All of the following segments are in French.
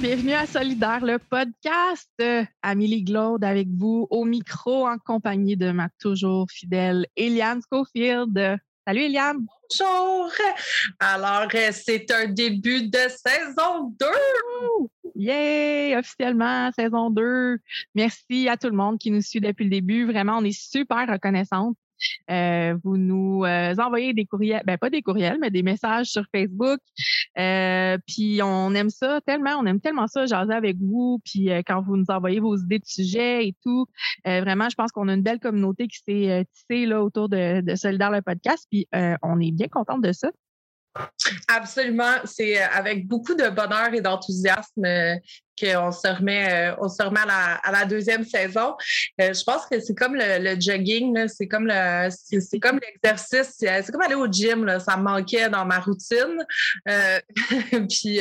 bienvenue à Solidaire, le podcast. Amélie Glaude avec vous au micro en compagnie de ma toujours fidèle Eliane Schofield. Salut Eliane. Bonjour. Alors, euh, c'est un début de saison 2. Yay! Officiellement, saison 2. Merci à tout le monde qui nous suit depuis le début. Vraiment, on est super reconnaissante. Euh, vous nous euh, envoyez des courriels, ben pas des courriels, mais des messages sur Facebook. Euh, puis on aime ça tellement, on aime tellement ça, jaser avec vous. Puis quand vous nous envoyez vos idées de sujets et tout, vraiment, je pense qu'on a une belle communauté qui s'est tissée là autour de, de Solidaire le podcast. Puis on est bien contente de ça. Absolument. C'est avec beaucoup de bonheur et d'enthousiasme qu'on se remet, euh, on se remet à, la, deuxième saison. Euh, je pense que c'est comme le, jogging, c'est comme le, c'est, comme l'exercice, c'est comme aller au gym. Là, ça me manquait dans ma routine. Euh, puis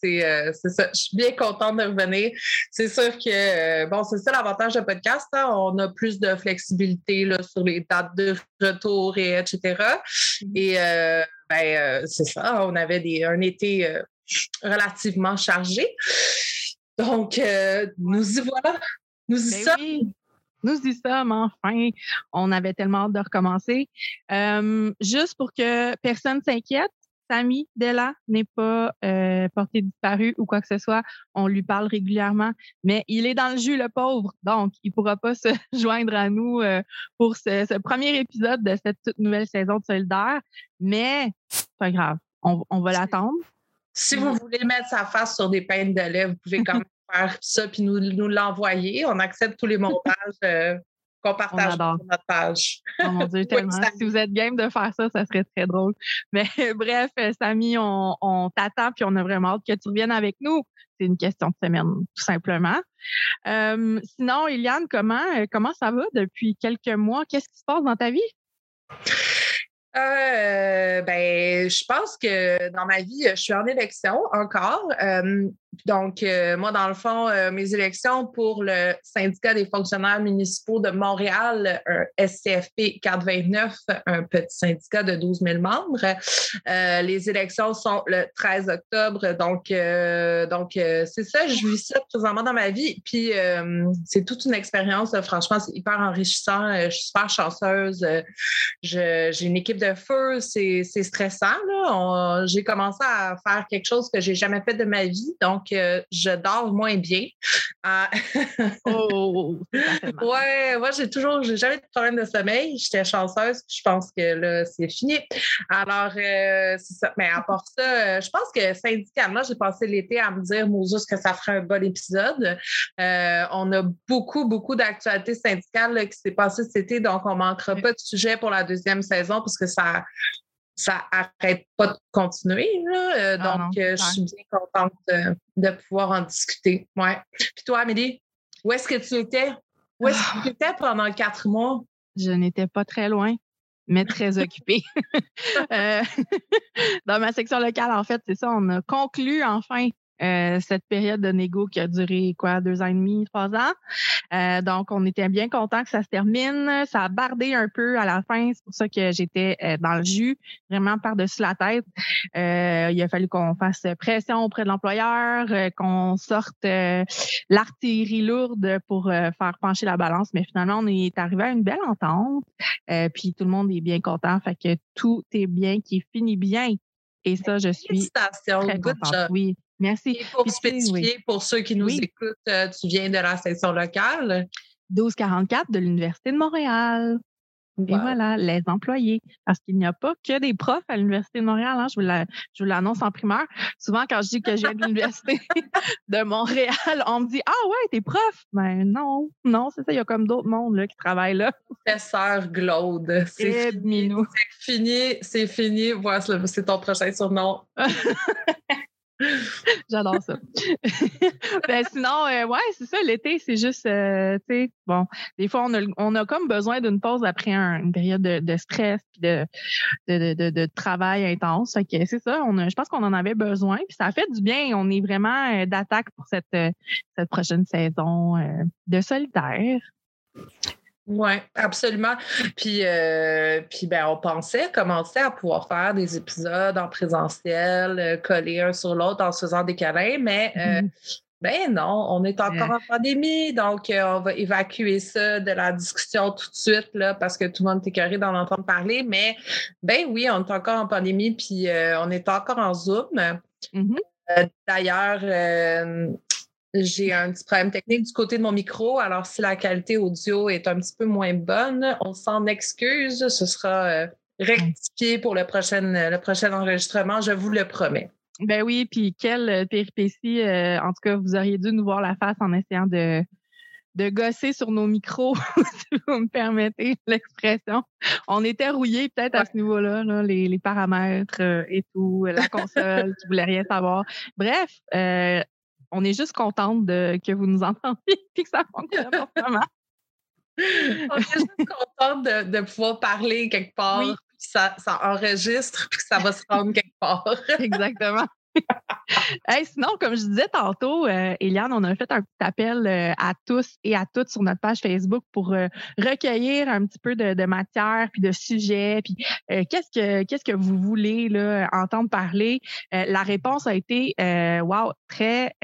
c'est, ça. Je suis bien contente de revenir. C'est sûr que bon, c'est ça l'avantage de podcast. Hein. on a plus de flexibilité là, sur les dates de retour et etc. Et mm-hmm. ben, c'est ça. On avait des, un été relativement chargé. Donc, euh, nous y voilà. Nous y ben sommes. Nous y sommes enfin. On avait tellement hâte de recommencer. Euh, juste pour que personne s'inquiète, Samy Della n'est pas euh, porté disparu ou quoi que ce soit. On lui parle régulièrement, mais il est dans le jus, le pauvre. Donc, il ne pourra pas se joindre à nous pour ce, premier épisode de cette toute nouvelle saison de Solidaire. Mais, pas grave. on va l'attendre. Si vous voulez mettre sa face sur des peintes de lait, vous pouvez quand même faire ça puis nous, nous l'envoyer. On accepte tous les montages euh, qu'on partage sur notre page. Oh mon Dieu, tellement. si vous êtes game de faire ça, ça serait très drôle. Mais bref, Samy, on, t'attend puis on a vraiment hâte que tu reviennes avec nous. C'est une question de semaine, tout simplement. Euh, sinon, Eliane, comment, comment ça va depuis quelques mois? Qu'est-ce qui se passe dans ta vie? Euh, ben, je pense que dans ma vie, je suis en élection encore. Donc, euh, moi, dans le fond, euh, mes élections pour le syndicat des fonctionnaires municipaux de Montréal, un SCFP 429, un petit syndicat de 12 000 membres. Euh, les élections sont le 13 octobre. Donc, donc c'est ça, je vis ça présentement dans ma vie. Puis, c'est toute une expérience. franchement, c'est hyper enrichissant. Je suis super chanceuse. j'ai une équipe de feu. C'est stressant. J'ai commencé à faire quelque chose que j'ai jamais fait de ma vie. Donc, donc je dors moins bien. Ah. oh, ouais, moi j'ai toujours, j'ai jamais de problème de sommeil. J'étais chanceuse, je pense que là c'est fini. Alors euh, c'est ça. Mais à part ça, euh, je pense que syndicalement, j'ai passé l'été à me dire, Moses, que ça ferait un bon épisode? Euh, on a beaucoup, beaucoup d'actualités syndicales qui s'est passé cet été, donc on manquera pas de sujet pour la deuxième saison parce que ça ça n'arrête pas de continuer. Euh, ah donc, euh, je suis bien contente de, pouvoir en discuter. Ouais. Puis toi, Amélie, où est-ce que tu étais? Où est-ce que tu étais pendant quatre mois? Je n'étais pas très loin, mais très occupée. Euh, dans ma section locale, en fait, c'est ça, on a conclu enfin euh, cette période de négo qui a duré quoi, deux ans et demi, trois ans. Euh, donc, on était bien content que ça se termine. Ça a bardé un peu à la fin. C'est pour ça que j'étais euh, dans le jus, vraiment par-dessus la tête. il a fallu qu'on fasse pression auprès de l'employeur, qu'on sorte l'artillerie lourde pour faire pencher la balance. Mais finalement, on est arrivé à une belle entente. puis tout le monde est bien content. Fait que tout est bien, qui finit bien. Et ça, je suis très contente. Oui. Merci. Et pour spécifier, pour ceux qui nous écoutent, euh, tu viens de la section locale. 1244 de l'Université de Montréal. Et voilà, les employés. Parce qu'il n'y a pas que des profs à l'Université de Montréal. Hein. Je vous l'annonce en primaire. Souvent, quand je dis que je viens de l'Université de Montréal, on me dit Ah ouais, t'es prof. Ben non, non, c'est ça. Il y a comme d'autres mondes là, qui travaillent là. Professeur Glaude. C'est fini. C'est fini. C'est fini. Voilà, c'est ton prochain surnom. J'adore ça. ben, sinon, euh, ouais, c'est ça, l'été, c'est juste, euh, tu sais, bon, des fois, on a, comme besoin d'une pause après une période de, stress de, travail intense. Fait que c'est ça, je pense qu'on en avait besoin. Puis ça fait du bien. On est vraiment euh, d'attaque pour cette, cette prochaine saison de solitaire. Oui, absolument. Puis, euh, puis ben, on pensait commencer à pouvoir faire des épisodes en présentiel, euh, collés un sur l'autre en se faisant des câlins, mais euh, mm-hmm. ben non, on est encore en pandémie, donc on va évacuer ça de la discussion tout de suite là, parce que tout le monde est écœuré d'en entendre parler. Mais ben oui, on est encore en pandémie, puis on est encore en Zoom. Mm-hmm. D'ailleurs, j'ai un petit problème technique du côté de mon micro. Alors, si la qualité audio est un petit peu moins bonne, on s'en excuse. Ce sera euh, rectifié pour le prochain, le prochain enregistrement, je vous le promets. Ben oui, puis quelle euh, péripétie. Euh, en tout cas, vous auriez dû nous voir la face en essayant de, de gosser sur nos micros, si vous me permettez l'expression. On était rouillés peut-être à ce niveau-là, les, les, paramètres et tout, la console qui voulait rien savoir. Bref, on est juste contente de, que vous nous entendiez et que ça fonctionne vraiment. on est juste contente de, pouvoir parler quelque part, oui. ça, ça enregistre, puis que ça va se rendre quelque part. Exactement. sinon, comme je disais tantôt, euh, Eliane, on a fait un petit appel euh, à tous et à toutes sur notre page Facebook pour euh, recueillir un petit peu de, matière puis de sujets. Puis qu'est-ce que qu'est-ce que vous voulez là, entendre parler? La réponse a été wow très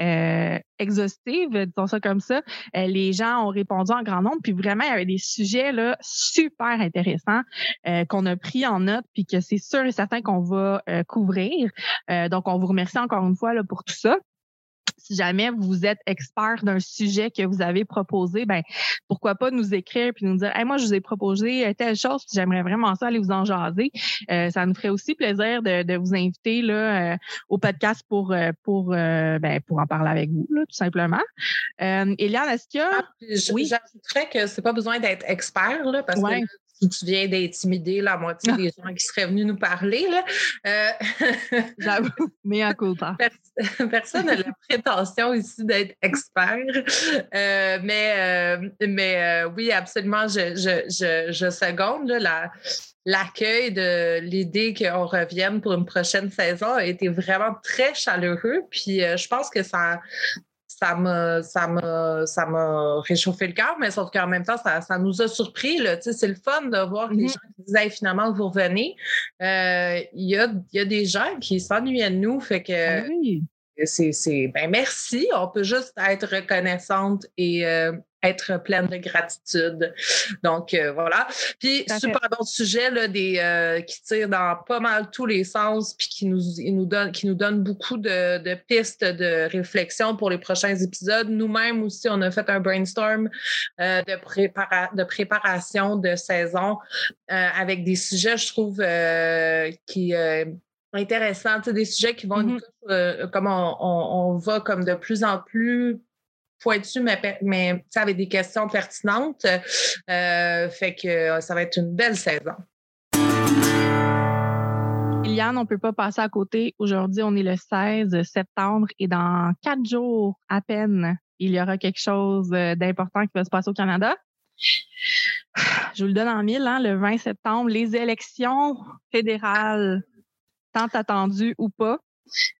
exhaustive, disons ça comme ça. Les gens ont répondu en grand nombre, puis vraiment, il y avait des sujets là, super intéressants qu'on a pris en note, puis que c'est sûr et certain qu'on va couvrir. donc, on vous remercie encore une fois là, pour tout ça si jamais vous êtes expert d'un sujet que vous avez proposé, ben pourquoi pas nous écrire puis nous dire moi je vous ai proposé telle chose, j'aimerais vraiment ça aller vous en jaser. Euh, ça nous ferait aussi plaisir de, vous inviter là euh, au podcast pour euh, pour ben, pour en parler avec vous là, tout simplement. Eliane, est-ce qu'il y a ah, oui, j'ajouterais que c'est pas besoin d'être expert là parce que tu viens d'intimider la moitié des gens qui seraient venus nous parler. Là. Euh, J'avoue, mais à pas. Personne n'a la prétention ici d'être expert. Euh, mais euh, mais oui, absolument, je, je, je, seconde l'accueil de l'idée qu'on revienne pour une prochaine saison a été vraiment très chaleureux. Puis je pense que ça, ça m'a ça m'a ça m'a réchauffé le cœur, mais sauf qu'en même temps, ça, ça, nous a surpris. C'est le fun de voir les mm-hmm. gens qui disaient finalement vous revenez. Euh, il y, a, y a des gens qui s'ennuient de nous. Fait que ah oui. C'est ben merci. On peut juste être reconnaissante et euh, être pleine de gratitude. Donc, euh, voilà. Puis, super bon sujet là, des, euh, qui tire dans pas mal tous les sens, puis qui nous, nous, donne, qui nous donne beaucoup de, de, pistes de réflexion pour les prochains épisodes. Nous-mêmes aussi, on a fait un brainstorm euh, de, prépara de préparation de saison avec des sujets, je trouve, qui intéressants, des sujets qui vont mm-hmm. comme on, on, va comme de plus en plus pointu, mais, mais avec des questions pertinentes. Euh, fait que euh, ça va être une belle saison. Eliane, on ne peut pas passer à côté. Aujourd'hui, on est le 16 septembre et dans quatre jours à peine, il y aura quelque chose euh, d'important qui va se passer au Canada. Je vous le donne en mille, hein, le 20 septembre, les élections fédérales, tant attendues ou pas.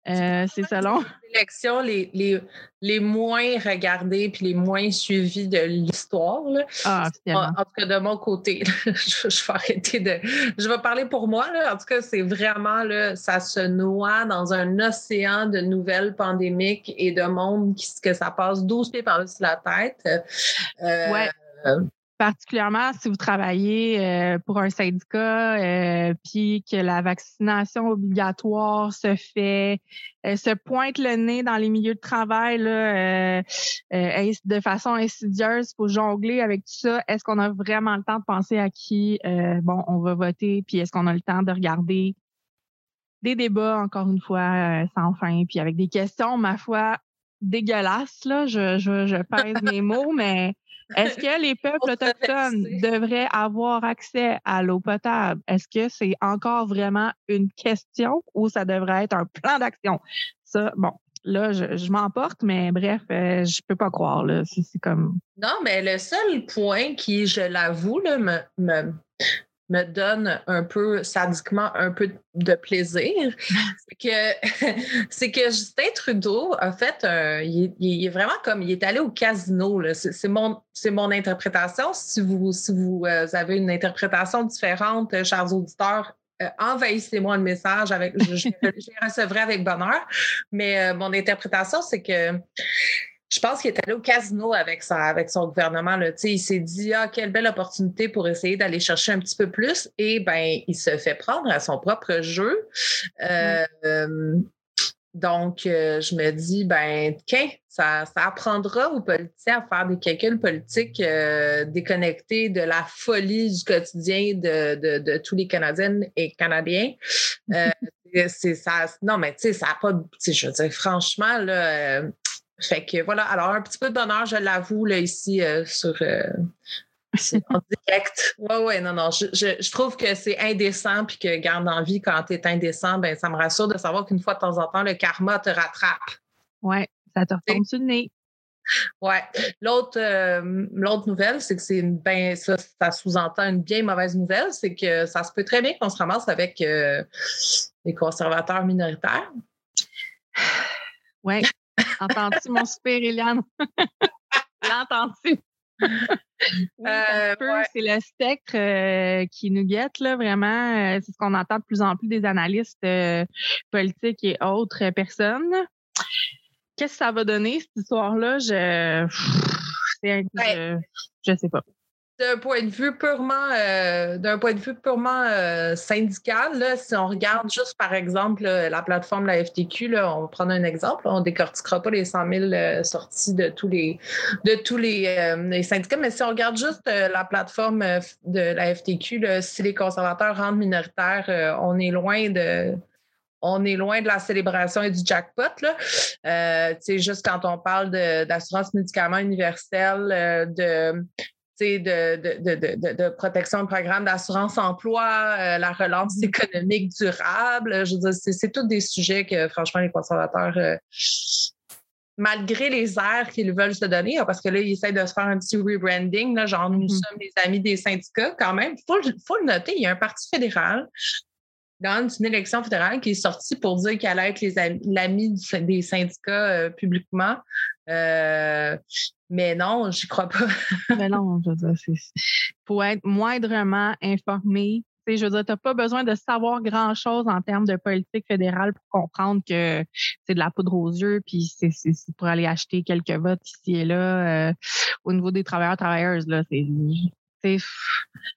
Euh, c'est selon. Les élections les, les, les, moins regardées puis les moins suivies de l'histoire. Ah, en, tout cas, de mon côté, je, vais arrêter de. Je vais parler pour moi. Là. En tout cas, c'est vraiment là, ça se noie dans un océan de nouvelles pandémiques et de monde qui, que ça passe 12 pieds par-dessus la tête. Euh, ouais particulièrement si vous travaillez euh, pour un syndicat, euh, puis que la vaccination obligatoire se fait, euh, se pointe le nez dans les milieux de travail là, de façon insidieuse, pour jongler avec tout ça. Est-ce qu'on a vraiment le temps de penser à qui bon on va voter, puis est-ce qu'on a le temps de regarder des débats encore une fois sans fin, puis avec des questions ma foi dégueulasses là. Je je, je pèse mes mots, mais est-ce que les peuples autochtones devraient avoir accès à l'eau potable? Est-ce que c'est encore vraiment une question ou ça devrait être un plan d'action? Ça, bon, là, je, m'emporte, mais bref, euh, je peux pas croire. Là. C'est, comme. Non, mais le seul point qui, je l'avoue, me, me donne un peu sadiquement un peu de plaisir, c'est que, c'est que Justin Trudeau, en fait, il, est vraiment comme il est allé au casino. C'est, mon, c'est mon interprétation. Si vous, si vous euh, avez une interprétation différente, euh, chers auditeurs, euh, envahissez-moi le message avec je, je, les recevrai avec bonheur. Mais mon interprétation, c'est que je pense qu'il est allé au casino avec, avec son gouvernement. Là. Il s'est dit Ah, quelle belle opportunité pour essayer d'aller chercher un petit peu plus. Et ben, il se fait prendre à son propre jeu. Euh, donc, euh, je me dis, ben, tiens, ça, apprendra aux politiciens à faire des calculs politiques euh, déconnectés de la folie du quotidien de, tous les Canadiennes et Canadiens. c'est ça. Non, mais tu sais, ça n'a pas. Je veux dire, franchement, là, fait que voilà, alors un petit peu de bonheur, je l'avoue, là, ici, euh, sur euh, en direct. Oui, oui, non, non. Je, trouve que c'est indécent, puis que garde en vie quand tu es indécent, ben, ça me rassure de savoir qu'une fois de temps en temps, le karma te rattrape. Oui, ça te retombe sur le nez. Oui. L'autre, euh, l'autre nouvelle, c'est que c'est une ben, ça, ça sous-entend une bien mauvaise nouvelle, c'est que ça se peut très bien qu'on se ramasse avec les conservateurs minoritaires. Oui, Entends-tu mon super Eliane? L'entends-tu? Euh, c'est le spectre euh, qui nous guette, là, vraiment. Euh, c'est ce qu'on entend de plus en plus des analystes politiques et autres personnes. Qu'est-ce que ça va donner, cette histoire-là? Je... je... je sais pas d'un point de vue purement, euh, point de vue purement euh, syndical, là, si on regarde juste par exemple la plateforme de la FTQ, là, on va prendre un exemple, on décortiquera pas les 100 000 euh, sorties de tous les de tous les syndicats, mais si on regarde juste la plateforme de la FTQ, là, si les conservateurs rendent minoritaires, on est loin de on est loin de la célébration et du jackpot. Là. juste quand on parle d'assurance médicaments universelle, de de, de, protection de programme d'assurance emploi, euh, la relance mm-hmm. économique durable. Je veux dire, c'est tous des sujets que, franchement, les conservateurs, euh, malgré les airs qu'ils veulent se donner, parce que là, ils essayent de se faire un petit rebranding, genre nous mm-hmm. sommes les amis des syndicats, quand même, il faut, faut, le noter, il y a un parti fédéral dans une élection fédérale qui est sorti pour dire qu'elle allait être l'ami des syndicats euh, publiquement. Euh, mais non, je crois pas. mais non, je veux dire, faut être moindrement informé. je veux dire, tu n'as pas besoin de savoir grand-chose en termes de politique fédérale pour comprendre que c'est de la poudre aux yeux, puis c'est pour aller acheter quelques votes ici et là. Euh, au niveau des travailleurs travailleuses, là, c'est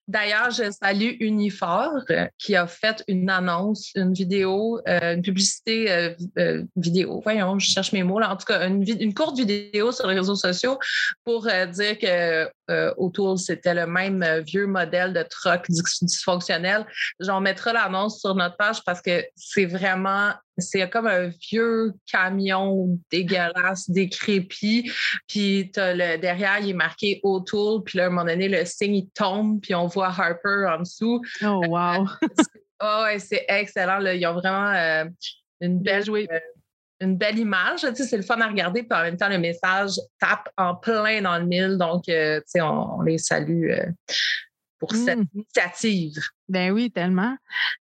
D'ailleurs, je salue Unifor euh, qui a fait une annonce, une vidéo, euh, une publicité euh, vidéo. Voyons, je cherche mes mots là. En tout cas, une, courte vidéo sur les réseaux sociaux pour dire que autour c'était le même vieux modèle de troc dysfonctionnel. J'en mettrai l'annonce sur notre page parce que c'est vraiment c'est comme un vieux camion dégueulasse, décrépit. Puis le, derrière, il est marqué Autour. Puis là, à un moment donné, le signe, il tombe. Puis on voit Harper en dessous. Oh, wow! oh, c'est excellent. Là. Ils ont vraiment euh, une belle euh, une belle image. Tu sais, c'est le fun à regarder, puis en même temps, le message tape en plein dans le mille. Donc, euh, tu sais, on, les salue pour cette mmh. initiative. Ben oui, tellement.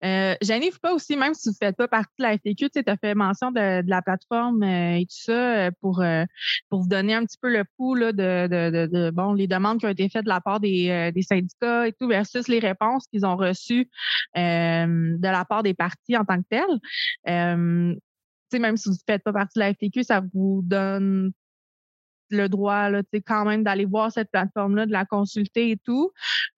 Euh, Janine, pas aussi, même si vous ne faites pas partie de la FTQ, tu as fait mention de, la plateforme euh, et tout ça euh, pour, euh, pour vous donner un petit peu le pouls là, de, de, de, bon, les demandes qui ont été faites de la part des, des syndicats et tout, versus les réponses qu'ils ont reçues de la part des partis en tant que tels. même si vous ne faites pas partie de la FTQ, ça vous donne le droit là, quand même d'aller voir cette plateforme-là, de la consulter et tout.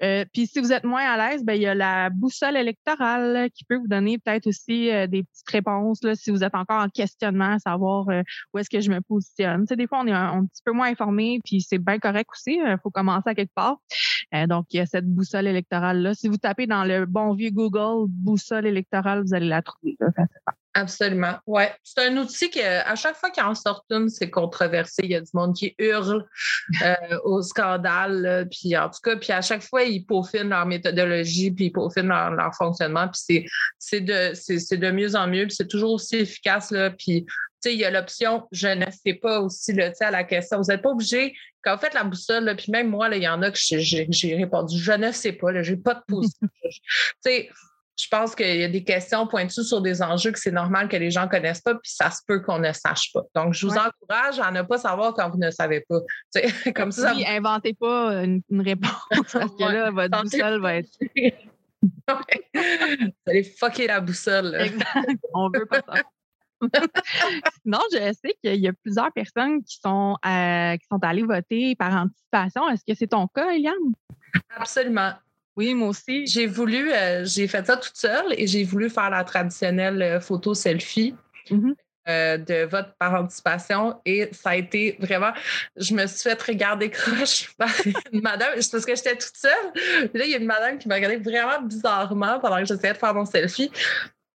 Euh, puis si vous êtes moins à l'aise, ben, il y a la boussole électorale qui peut vous donner peut-être aussi euh, des petites réponses là, si vous êtes encore en questionnement à savoir euh, où est-ce que je me positionne. des fois, on est un, petit peu moins informé, puis c'est bien correct aussi. Il faut commencer à quelque part. donc, il y a cette boussole électorale-là. Si vous tapez dans le bon vieux Google boussole électorale, vous allez la trouver. Là, Absolument. Ouais. C'est un outil que à chaque fois qu'il en sort une, c'est controversé. Il y a du monde qui hurle euh, au scandale. Puis en tout cas, puis à chaque fois, ils peaufinent leur méthodologie, puis ils peaufinent leur, fonctionnement. Puis c'est, de, c'est, de mieux en mieux, puis c'est toujours aussi efficace. Là, puis il y a l'option je ne sais pas aussi là, à la question. Vous n'êtes pas obligé, quand vous faites la boussole, puis même moi, il y en a que j'ai répondu je ne sais pas, je n'ai pas de position. Je pense qu'il y a des questions pointues sur des enjeux que c'est normal que les gens ne connaissent pas, puis ça se peut qu'on ne sache pas. Donc, je vous encourage à ne pas savoir quand vous ne savez pas. comme ça. Oui, inventez pas une, réponse parce que là, votre boussole va être. vous allez fucker la boussole. Exact. On veut pas ça. non, je sais qu'il y a plusieurs personnes qui sont, euh, qui sont allées voter par anticipation. Est-ce que c'est ton cas, Eliane? Absolument. Oui, moi aussi. J'ai voulu, euh, j'ai fait ça toute seule et j'ai voulu faire la traditionnelle euh, photo selfie. Mm-hmm. Euh, de vote par anticipation et ça a été vraiment, je me suis fait regarder croche par une madame, parce que j'étais toute seule. Puis là, il y a une madame qui m'a regardé vraiment bizarrement pendant que j'essayais de faire mon selfie.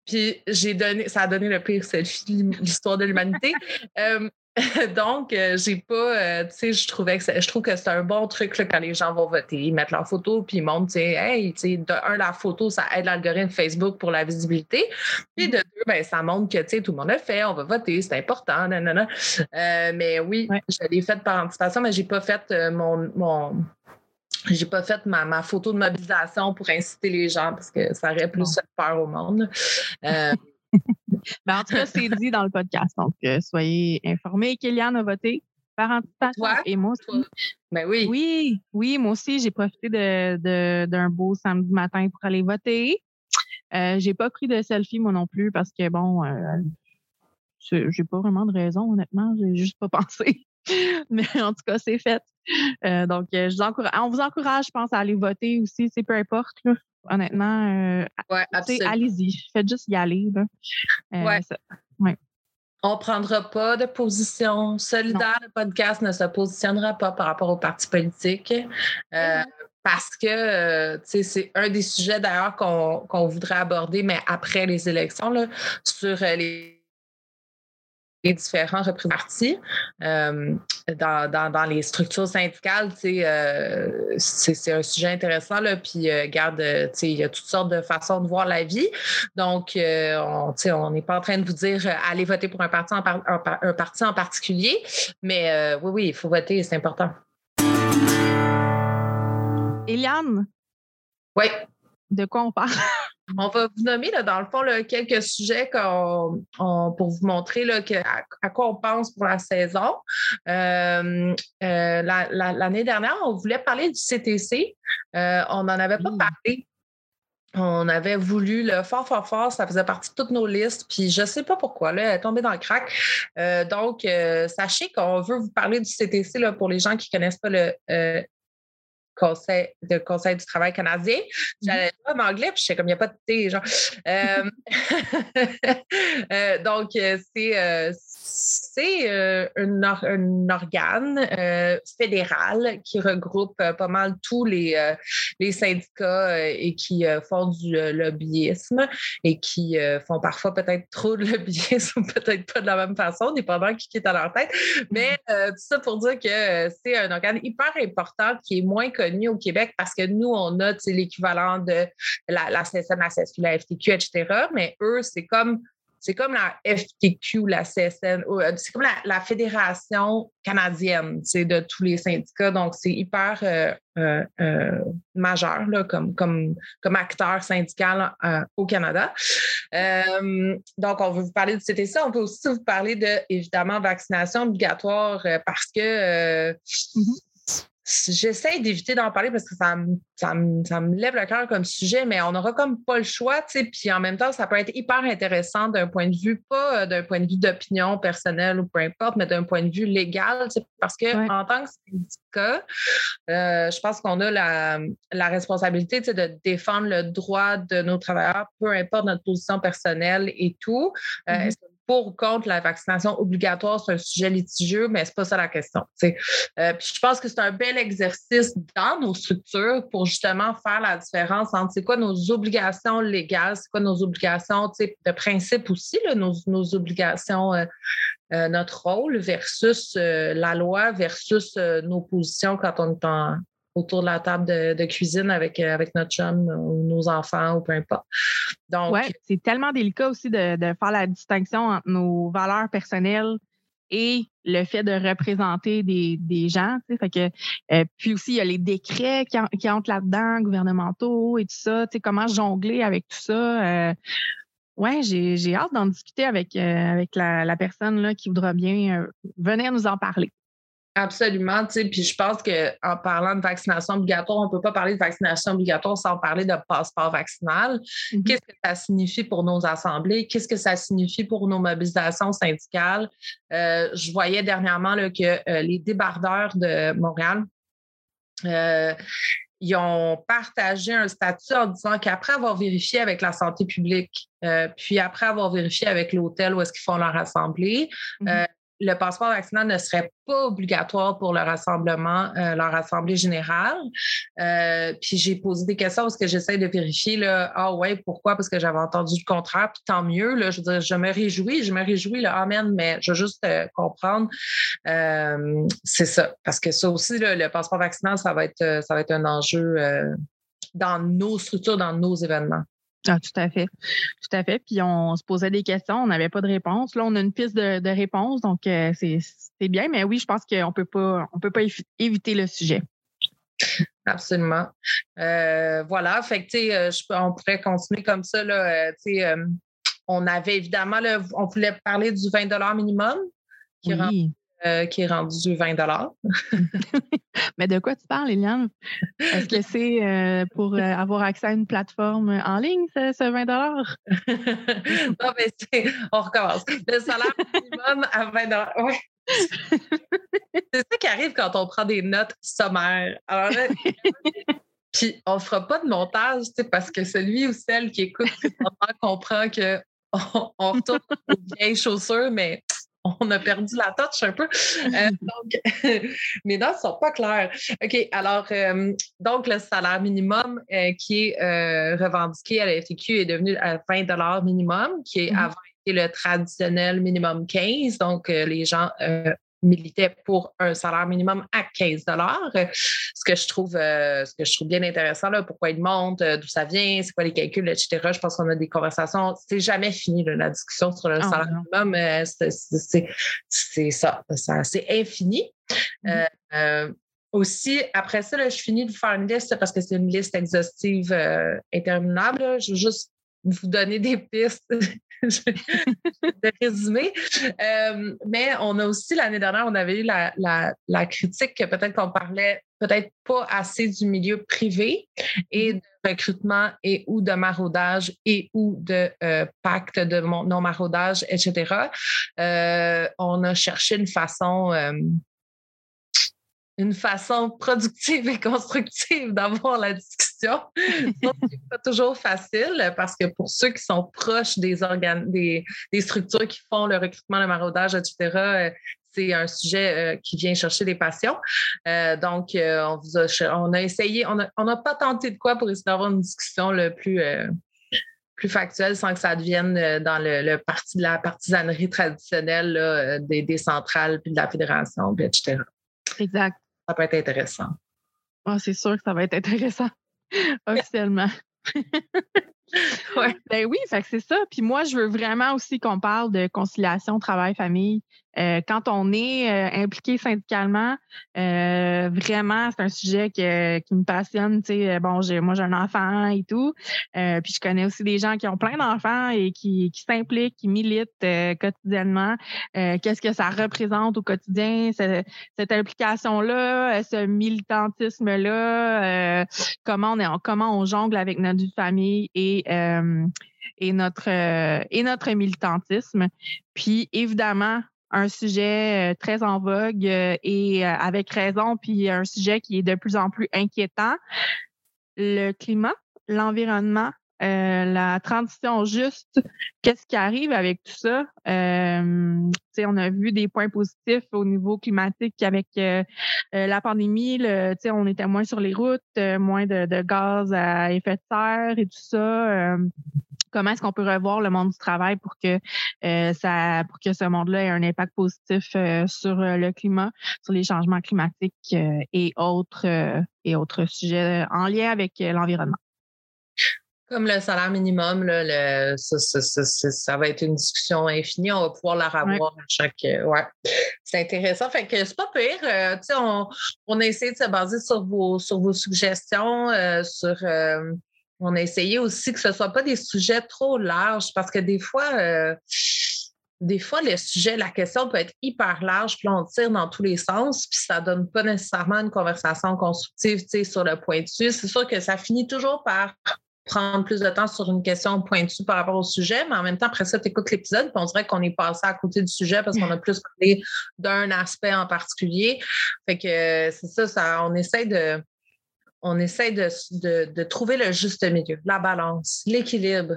Puis j'ai donné, ça a donné le pire selfie de l'histoire de l'humanité. Donc, euh, j'ai pas, euh, tu sais, je trouvais que je trouve que c'est un bon truc quand les gens vont voter, ils mettent leur photo puis ils montrent, tu sais, hey, tu sais, de un, la photo, ça aide l'algorithme Facebook pour la visibilité. Puis de deux, ben, ça montre que, tu sais, tout le monde le fait, on va voter, c'est important, nanana. Euh, mais oui, je l'ai fait par anticipation, mais j'ai pas fait mon, mon j'ai pas fait ma, photo de mobilisation pour inciter les gens parce que ça aurait plus fait peur au monde. Mais en tout cas, c'est dit dans le podcast. Donc, euh, soyez informés. Kéliane a voté par anticipation. et moi aussi. Ben oui. Oui, oui, moi aussi, j'ai profité de, d'un beau samedi matin pour aller voter. Euh, j'ai pas pris de selfie, moi non plus, parce que bon, euh, j'ai pas vraiment de raison, honnêtement. J'ai juste pas pensé. Mais en tout cas, c'est fait. Euh, donc, je vous encourage, on vous encourage, je pense, à aller voter aussi, c'est peu importe. Là honnêtement, euh, allez-y. Faites juste y aller. Là. Euh, On ne prendra pas de position. Solidaire, le podcast ne se positionnera pas par rapport aux partis politiques. Euh, parce que c'est un des sujets d'ailleurs qu'on voudrait aborder, mais après les élections, là, sur les les différents représentants euh, dans, dans, dans, les structures syndicales, euh, c'est un sujet intéressant. Là, puis, euh, garde, il y a toutes sortes de façons de voir la vie. Donc, on n'est pas en train de vous dire allez voter pour un parti en, un, parti en particulier, mais oui, oui, il faut voter, c'est important. Eliane? Oui. De quoi on parle? On va vous nommer, là, dans le fond, quelques sujets pour vous montrer là, à, quoi on pense pour la saison. Euh, euh, l'année dernière, on voulait parler du CTC. Euh, on n'en avait pas parlé. On avait voulu le fort, fort, fort. Ça faisait partie de toutes nos listes. Puis je ne sais pas pourquoi, là, elle est tombée dans le crack. donc, sachez qu'on veut vous parler du CTC là, pour les gens qui ne connaissent pas le conseil, de Conseil du travail canadien. J'allais pas en anglais, puis je sais comme il n'y a pas de T, genre. Euh, euh, donc, euh, c'est c'est un, organe fédéral qui regroupe pas mal tous les, syndicats et qui font du lobbyisme et qui font parfois peut-être trop de lobbyisme peut-être pas de la même façon, dépendant qui est à leur tête. Mais tout ça pour dire que c'est un organe hyper important qui est moins connu au Québec parce que nous, on a l'équivalent de la, la la la FTQ, etc. Mais eux, c'est comme c'est comme la FTQ, la CSN, euh, c'est comme la, fédération canadienne de tous les syndicats. Donc, c'est hyper euh, euh, majeur là, comme, comme, comme acteur syndical au Canada. donc, on veut vous parler du CTC. On peut aussi vous parler de, évidemment, vaccination obligatoire parce que mm-hmm j'essaie d'éviter d'en parler parce que ça me, ça, me, lève le cœur comme sujet, mais on n'aura comme pas le choix, tu sais, puis en même temps, ça peut être hyper intéressant d'un point de vue, pas euh, d'un point de vue d'opinion personnelle ou peu importe, mais d'un point de vue légal, tu sais, parce que en tant que syndicat, euh, je pense qu'on a la, la responsabilité, tu sais, de défendre le droit de nos travailleurs, peu importe notre position personnelle et tout. Euh, mm-hmm pour ou contre la vaccination obligatoire, c'est un sujet litigieux, mais c'est pas ça la question. Euh, je pense que c'est un bel exercice dans nos structures pour justement faire la différence entre c'est quoi nos obligations légales, c'est quoi nos obligations de principe aussi, nos, nos, obligations, euh, euh, notre rôle versus la loi, versus nos positions quand on est en, autour de la table de, cuisine avec, avec notre chum ou nos enfants ou peu importe. Donc, ouais, c'est tellement délicat aussi de, de, faire la distinction entre nos valeurs personnelles et le fait de représenter des, des gens. Fait que, euh, puis aussi, il y a les décrets qui, qui entrent là-dedans, gouvernementaux et tout ça. Comment jongler avec tout ça. Euh, ouais, j'ai hâte d'en discuter avec, euh, avec la, la, personne là, qui voudra bien venir nous en parler. Absolument, tu sais, puis je pense qu'en parlant de vaccination obligatoire, on ne peut pas parler de vaccination obligatoire sans parler de passeport vaccinal. Mm-hmm. Qu'est-ce que ça signifie pour nos assemblées? Qu'est-ce que ça signifie pour nos mobilisations syndicales? Euh, je voyais dernièrement là, que euh, les débardeurs de Montréal, euh, ils ont partagé un statut en disant qu'après avoir vérifié avec la santé publique, puis après avoir vérifié avec l'hôtel où est-ce qu'ils font leur assemblée, mm-hmm le passeport vaccinal ne serait pas obligatoire pour le rassemblement, euh, leur assemblée générale. Euh, puis j'ai posé des questions parce que j'essaie de vérifier là, ah ouais, pourquoi? Parce que j'avais entendu le contraire, puis tant mieux. Là, je veux dire, je me réjouis, je me réjouis, là, amen, mais je veux juste euh, comprendre. c'est ça. Parce que ça aussi, le passeport vaccinal, ça va être ça va être un enjeu dans nos structures, dans nos événements. Ah, tout à fait. Tout à fait. Puis on se posait des questions, on n'avait pas de réponse. Là, on a une piste de, de réponse, donc euh, c'est bien, mais oui, je pense qu'on peut pas on peut pas éviter le sujet. Absolument. Euh, voilà, fait que, euh, on pourrait continuer comme ça. Là, on avait évidemment, là, on voulait parler du 20 minimum qui oui. Euh, qui est rendu 20 Mais de quoi tu parles, Eliane? Est-ce que c'est euh, pour euh, avoir accès à une plateforme en ligne, ce, 20 Non, mais c'est, on recommence. Le salaire minimum à 20 ouais. c'est ça qui arrive quand on prend des notes sommaires. Alors puis on ne fera pas de montage, parce que celui ou celle qui écoute comprend qu'on on retourne aux vieilles chaussures, mais on a perdu la touch un peu. Euh, donc, mes notes ne sont pas claires. OK, alors, euh, donc, le salaire minimum euh, qui est revendiqué à la FTQ est devenu à 20 minimum, qui est mm-hmm. avant le traditionnel minimum 15. Donc, les gens militait pour un salaire minimum à 15 ce que je trouve euh, ce que je trouve bien intéressant là, pourquoi il monte, euh, d'où ça vient, c'est quoi les calculs, etc. Je pense qu'on a des conversations, c'est jamais fini la discussion sur le ah, salaire minimum, euh, c'est ça, c'est infini. Mm-hmm. aussi, après ça, je finis de vous faire une liste parce que c'est une liste exhaustive interminable. Je veux juste vous donner des pistes de résumé. Euh, mais on a aussi, l'année dernière, on avait eu la, la, critique que peut-être qu'on parlait peut-être pas assez du milieu privé et mm-hmm. de recrutement et ou de maraudage et ou de euh, pacte de non-maraudage, etc. Euh, on a cherché une façon une façon productive et constructive d'avoir la discussion. c'est pas toujours facile parce que pour ceux qui sont proches des organes, des, structures qui font le recrutement, le maraudage, etc., euh, c'est un sujet euh, qui vient chercher des passions. Euh, donc, on, vous a, on a essayé, on n'a pas tenté de quoi pour essayer d'avoir une discussion le plus, plus factuelle sans que ça devienne dans le, parti de la partisanerie traditionnelle des, des, centrales, puis de la fédération, puis etc. Exact ça peut être intéressant. Ah, c'est sûr que ça va être intéressant, officiellement. ouais. Ben oui, c'est ça. Puis moi, je veux vraiment aussi qu'on parle de conciliation travail-famille. Euh, quand on est euh, impliqué syndicalement, euh, vraiment, c'est un sujet qui me passionne. Bon, moi, j'ai un enfant et tout. puis je connais aussi des gens qui ont plein d'enfants et qui, s'impliquent, qui militent quotidiennement. qu'est-ce que ça représente au quotidien, cette, cette implication-là, ce militantisme-là, comment on est, comment on jongle avec notre vie de famille et et notre et notre militantisme. Puis évidemment, un sujet euh, très en vogue euh, et euh, avec raison, puis un sujet qui est de plus en plus inquiétant. Le climat, l'environnement, la transition juste, qu'est-ce qui arrive avec tout ça? Euh, on a vu des points positifs au niveau climatique avec la pandémie. Le, on était moins sur les routes, moins de, de, gaz à effet de serre et tout ça. Comment est-ce qu'on peut revoir le monde du travail pour que euh, ça pour que ce monde-là ait un impact positif euh, sur euh, le climat, sur les changements climatiques et autres et autres sujets en lien avec l'environnement. Comme le salaire minimum, là, ça, va être une discussion infinie. On va pouvoir la revoir à chaque. ouais. C'est intéressant. Fait que c'est pas pire. on, on a essayé de se baser sur vos, sur vos suggestions, sur on a essayé aussi que ce ne soit pas des sujets trop larges parce que des fois, euh, des fois, le sujet, la question peut être hyper large, puis on tire dans tous les sens, puis ça ne donne pas nécessairement une conversation constructive sur le pointu. C'est sûr que ça finit toujours par prendre plus de temps sur une question pointue par rapport au sujet, mais en même temps, après ça, tu écoutes l'épisode, puis on dirait qu'on est passé à côté du sujet parce qu'on a plus parlé d'un aspect en particulier. Fait que c'est ça, ça, on essaie de on essaie de, trouver le juste milieu, la balance, l'équilibre.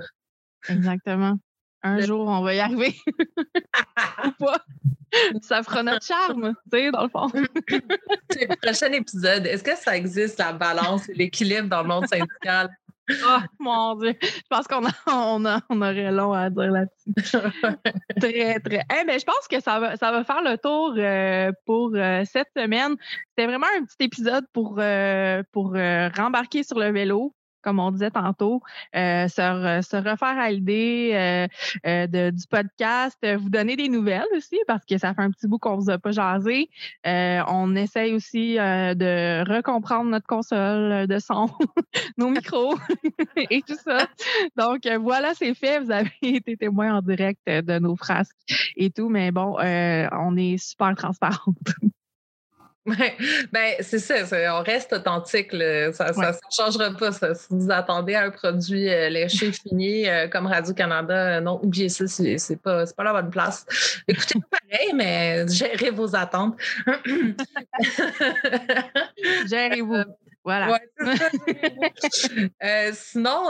Exactement. Un jour, on va y arriver. Ça fera notre charme, tu sais, dans le fond. le prochain épisode, est-ce que ça existe, la balance et l'équilibre dans le monde syndical? Oh mon Dieu, je pense qu'on on, aurait long à dire là-dessus. très, très. Eh ben, je pense que ça va, ça va faire le tour euh, pour euh, cette semaine. C'était vraiment un petit épisode pour, euh, pour rembarquer sur le vélo, comme on disait tantôt, euh, se, refaire à l'idée euh, euh, du podcast, vous donner des nouvelles aussi, parce que ça fait un petit bout qu'on vous a pas jasé. on essaye aussi de recomprendre notre console de son, nos micros et tout ça. Donc, voilà, c'est fait. Vous avez été témoin en direct de nos frasques et tout, mais bon, on est super transparente. Ouais, ben c'est ça, on reste authentique, ça ne changera pas. Ça. Si vous attendez un produit euh, léché fini euh, comme Radio-Canada, euh, non, oubliez ça, c'est pas, pas la bonne place. Écoutez, pareil, mais gérez vos attentes. Gérez-vous. Voilà. sinon,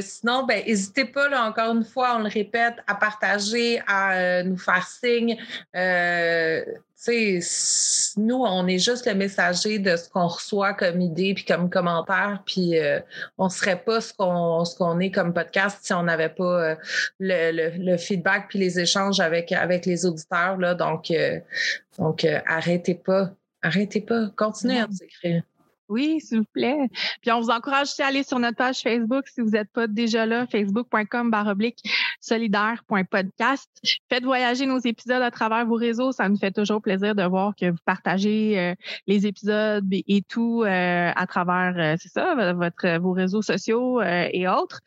sinon ben, n'hésitez pas, là, encore une fois, on le répète, à partager, à nous faire signe nous, on est juste le messager de ce qu'on reçoit comme idée puis comme commentaire, puis euh, on ne serait pas ce qu'on ce qu'on est comme podcast si on n'avait pas euh, le, feedback puis les échanges avec, avec les auditeurs. Là. Donc, euh, donc arrêtez pas. Arrêtez pas. Continuez à nous écrire. Oui, s'il vous plaît. Puis on vous encourage aussi à aller sur notre page Facebook si vous n'êtes pas déjà là, facebook.com baroblique solidaire.podcast. Faites voyager nos épisodes à travers vos réseaux. Ça nous fait toujours plaisir de voir que vous partagez euh, les épisodes et tout euh, à travers, euh, c'est ça, votre, vos réseaux sociaux et autres.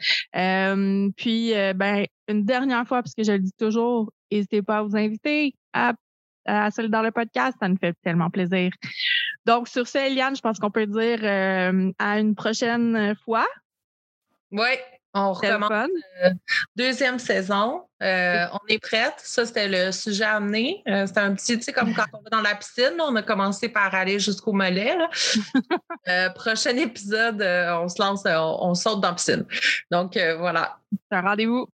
puis, ben, une dernière fois, parce que je le dis toujours, n'hésitez pas à vous inviter à dans le podcast. Ça nous fait tellement plaisir. Donc, sur ce, Eliane, je pense qu'on peut dire euh, à une prochaine fois. Oui, on recommence. Euh, deuxième saison. Euh, on est prête. Ça, c'était le sujet amené. c'était un petit, tu sais, comme quand on va dans la piscine, on a commencé par aller jusqu'au mollet. prochain épisode, on se lance, on, saute dans la piscine. Donc, voilà. Un rendez-vous.